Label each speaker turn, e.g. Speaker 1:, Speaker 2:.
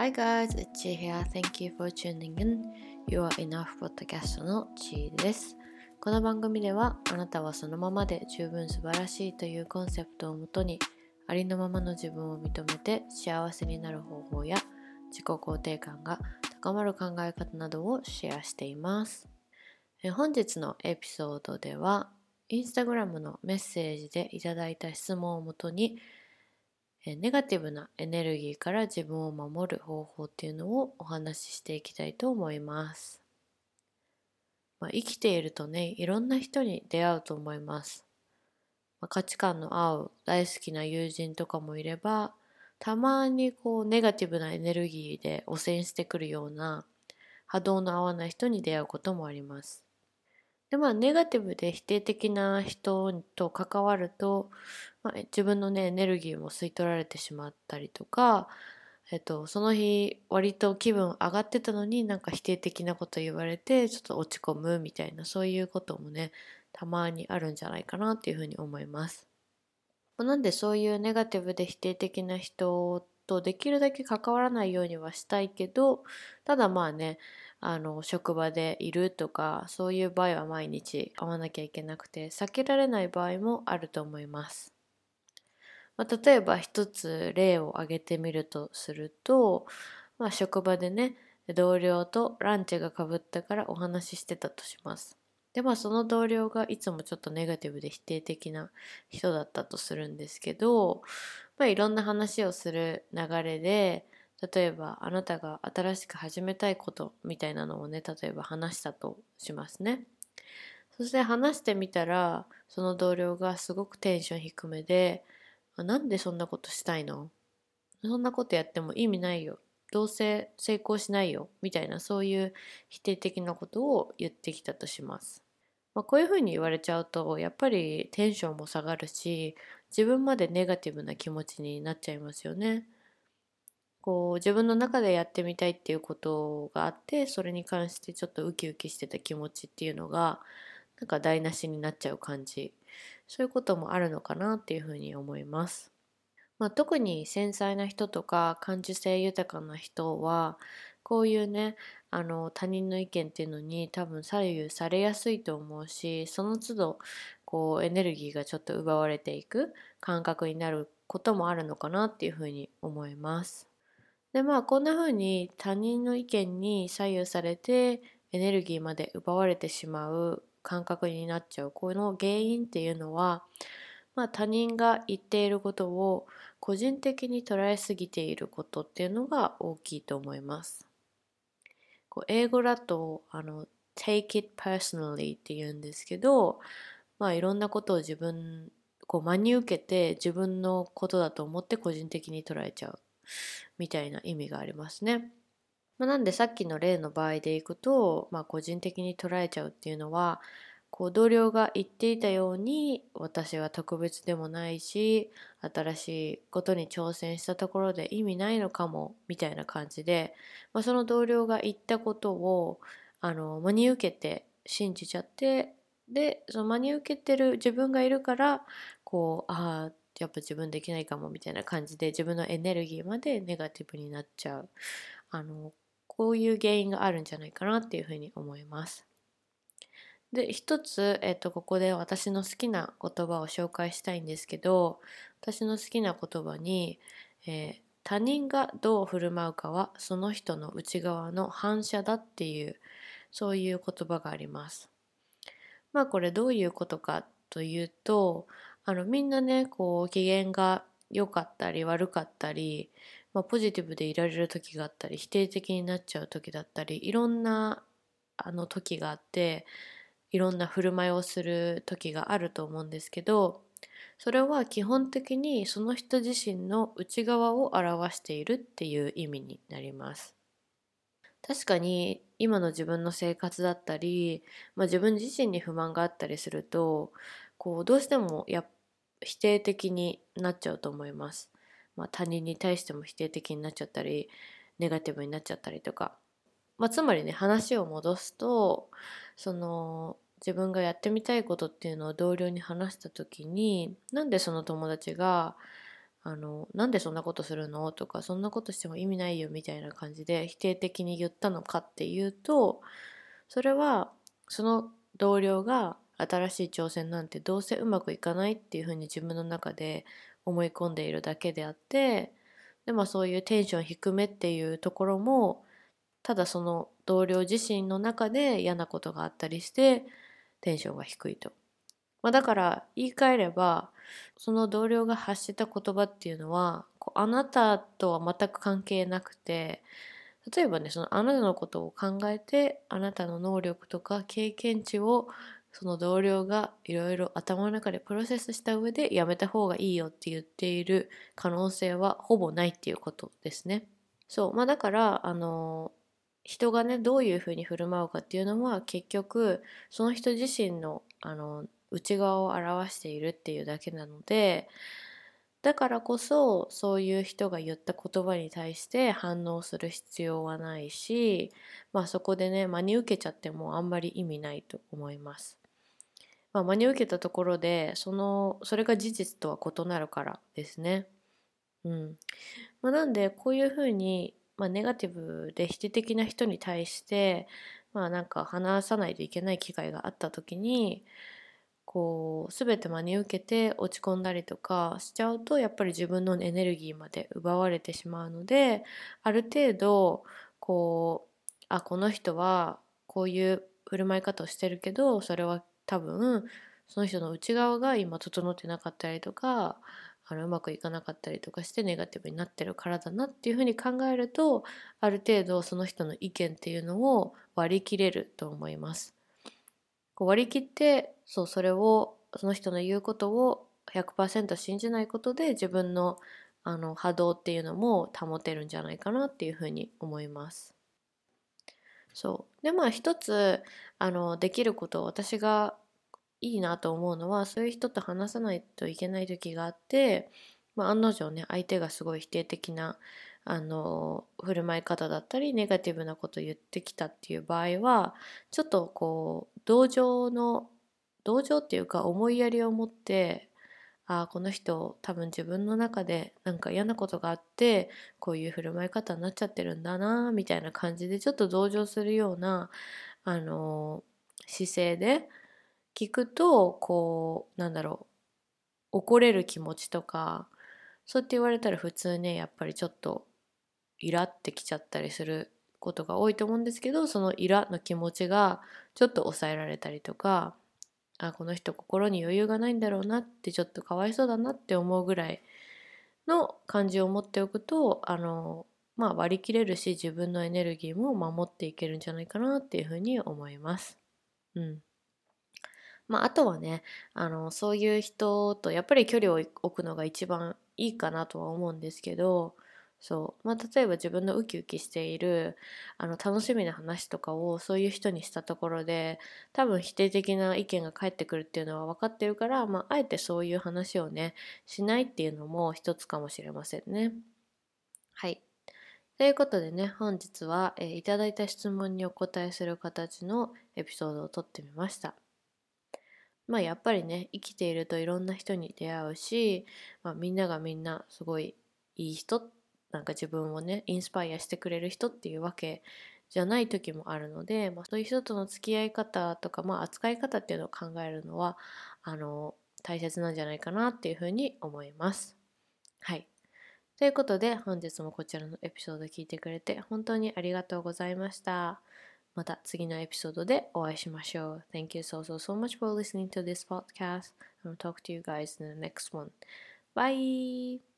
Speaker 1: Hi guys, it's Chi here. Thank you for tuning in. You are enough podcast の Chi です。この番組ではあなたはそのままで十分素晴らしいというコンセプトをもとにありのままの自分を認めて幸せになる方法や自己肯定感が高まる考え方などをシェアしています。本日のエピソードではインスタグラムのメッセージでいただいた質問をもとにえネガティブなエネルギーから自分を守る方法っていうのをお話ししていきたいと思います。まあ、生きているとね、いろんな人に出会うと思います。まあ、価値観の合う大好きな友人とかもいれば、たまにこうネガティブなエネルギーで汚染してくるような波動の合わない人に出会うこともあります。でまあネガティブで否定的な人と関わると、まあ、自分のねエネルギーも吸い取られてしまったりとか、えっと、その日割と気分上がってたのになんか否定的なこと言われてちょっと落ち込むみたいなそういうこともねたまにあるんじゃないかなっていうふうに思います。なんでそういうネガティブで否定的な人とできるだけ関わらないようにはしたいけどただまあねあの職場でいるとかそういう場合は毎日会わなきゃいけなくて避けられない場合もあると思います。まあ、例えば一つ例を挙げてみるとすると、まあ、職場でね同僚とランチがかぶったからお話ししてたとします。でまあその同僚がいつもちょっとネガティブで否定的な人だったとするんですけど、まあ、いろんな話をする流れで例えばあなたが新しく始めたいことみたいなのをね例えば話したとしますね。そして話してみたらその同僚がすごくテンション低めで「なんでそんなことしたいの？そんなことやっても意味ないよどうせ成功しないよ」みたいなそういう否定的なことを言ってきたとします。まあ、こういうふうに言われちゃうとやっぱりテンションも下がるし自分までネガティブな気持ちになっちゃいますよね。こう自分の中でやってみたいっていうことがあってそれに関してちょっとウキウキしてた気持ちっていうのがなんか台無しになっちゃう感じそういうこともあるのかなっていうふうに思います。まあ、特に繊細な人とか感受性豊かな人はこういうねあの他人の意見っていうのに多分左右されやすいと思うしその都度こうエネルギーがちょっと奪われていく感覚になることもあるのかなっていうふうに思います。でまあこんな風に他人の意見に左右されてエネルギーまで奪われてしまう感覚になっちゃうこの原因っていうのは、まあ、他人が言っていることを個人的に捉えすぎていることっていうのが大きいと思います。こう英語だとあの take it personally って言うんですけど、まあ、いろんなことを自分こう真に受けて自分のことだと思って個人的に捉えちゃうみたいな意味がありますね。まあ、なんでさっきの例の場合でいくと、まあ、個人的に捉えちゃうっていうのはこう同僚が言っていたように私は特別でもないし新しいことに挑戦したところで意味ないのかもみたいな感じで、まあ、その同僚が言ったことをあの真に受けて信じちゃってでその真に受けてる自分がいるからこうああやっぱ自分できないかもみたいな感じで自分のエネルギーまでネガティブになっちゃうあのこういう原因があるんじゃないかなっていうふうに思います。で一つ、えっと、ここで私の好きな言葉を紹介したいんですけど私の好きな言葉に、えー、他人がどう振る舞うかはその人の内側の反射だっていうそういう言葉があります。まあこれどういうことかというとあのみんなねこう機嫌が良かったり悪かったり、まあ、ポジティブでいられる時があったり否定的になっちゃう時だったりいろんなあの時があっていろんな振る舞いをする時があると思うんですけどそれは基本的にその人自身の内側を表しているっていう意味になります。確かに今の自分の生活だったり、まあ、自分自身に不満があったりするとこうどうしてもや否定的になっちゃうと思います。まあ、他人に対しても否定的になっちゃったりネガティブになっちゃったりとか、まあ、つまりね話を戻すとその自分がやってみたいことっていうのを同僚に話した時になんでその友達があのなんでそんなことするの？とかそんなことしても意味ないよみたいな感じで否定的に言ったのかっていうとそれはその同僚が新しい挑戦なんてどうせうまくいかないっていうふうに自分の中で思い込んでいるだけであってでもそういうテンション低めっていうところもただその同僚自身の中で嫌なことがあったりしてテンションが低いと。まあ、だから言い換えればその同僚が発した言葉っていうのはこうあなたとは全く関係なくて例えばねそのあなたのことを考えてあなたの能力とか経験値をその同僚がいろいろ頭の中でプロセスした上でやめた方がいいよって言っている可能性はほぼないっていうことですね。そうまあだからあの人がねどういうふうに振る舞うかっていうのは結局その人自身のあの内側を表しているっていうだけなのでだからこそそういう人が言った言葉に対して反応する必要はないし、まあ、そこでね真に受けちゃってもあんまり意味ないと思います。まあ、真に受けたところでそのそれが事実とは異なるからですね。うんまあ、なんでこういうふうに、まあ、ネガティブで否定的な人に対してまあなんか話さないといけない機会があった時にこう全て真に受けて落ち込んだりとかしちゃうとやっぱり自分のエネルギーまで奪われてしまうのである程度こうあこの人はこういう振る舞い方をしてるけどそれは多分その人の内側が今整ってなかったりとかあのうまくいかなかったりとかしてネガティブになってるからだなっていうふうに考えるとある程度その人の意見っていうのを割り切れると思います。割り切ってそうそれをその人の言うことを100%信じないことで自分のあの波動っていうのも保てるんじゃないかなっていうふうに思います。そう。でまあ一つあのできること私がいいなと思うのはそういう人と話さないといけない時があって、まあ、案の定ね相手がすごい否定的なあの振る舞い方だったりネガティブなこと言ってきたっていう場合はちょっとこう同情の同情っていうか思いやりを持ってああこの人多分自分の中でなんか嫌なことがあってこういう振る舞い方になっちゃってるんだなみたいな感じでちょっと同情するようなあの姿勢で聞くとこうなんだろう怒れる気持ちとかそうやって言われたら普通ねやっぱりちょっとイラってきちゃったりすることが多いと思うんですけどそのイラの気持ちがちょっと抑えられたりとかあこの人心に余裕がないんだろうなってちょっとかわいそうだなって思うぐらいの感じを持っておくとあのまあ割り切れるし自分のエネルギーも守っていけるんじゃないかなっていうふうに思います。うんまあ、あとはねあのそういう人とやっぱり距離を置くのが一番いいかなとは思うんですけどそう、まあ、例えば自分のウキウキしているあの楽しみな話とかをそういう人にしたところで多分否定的な意見が返ってくるっていうのは分かってるから、まあ、あえてそういう話をねしないっていうのも一つかもしれませんね。はい。ということでね本日は、えー、いただいた質問にお答えする形のエピソードを撮ってみました。まあやっぱりね生きているといろんな人に出会うし、まあ、みんながみんなすごいいい人ってなんか自分をねインスパイアしてくれる人っていうわけじゃない時もあるので、まあ、そういう人との付き合い方とか、まあ、扱い方っていうのを考えるのはあの大切なんじゃないかなっていうふうに思います。はい。ということで本日もこちらのエピソード聞いてくれて本当にありがとうございました。また次のエピソードでお会いしましょう。Thank you so so so much for listening to this podcast. I'll talk to you guys in the next one. Bye!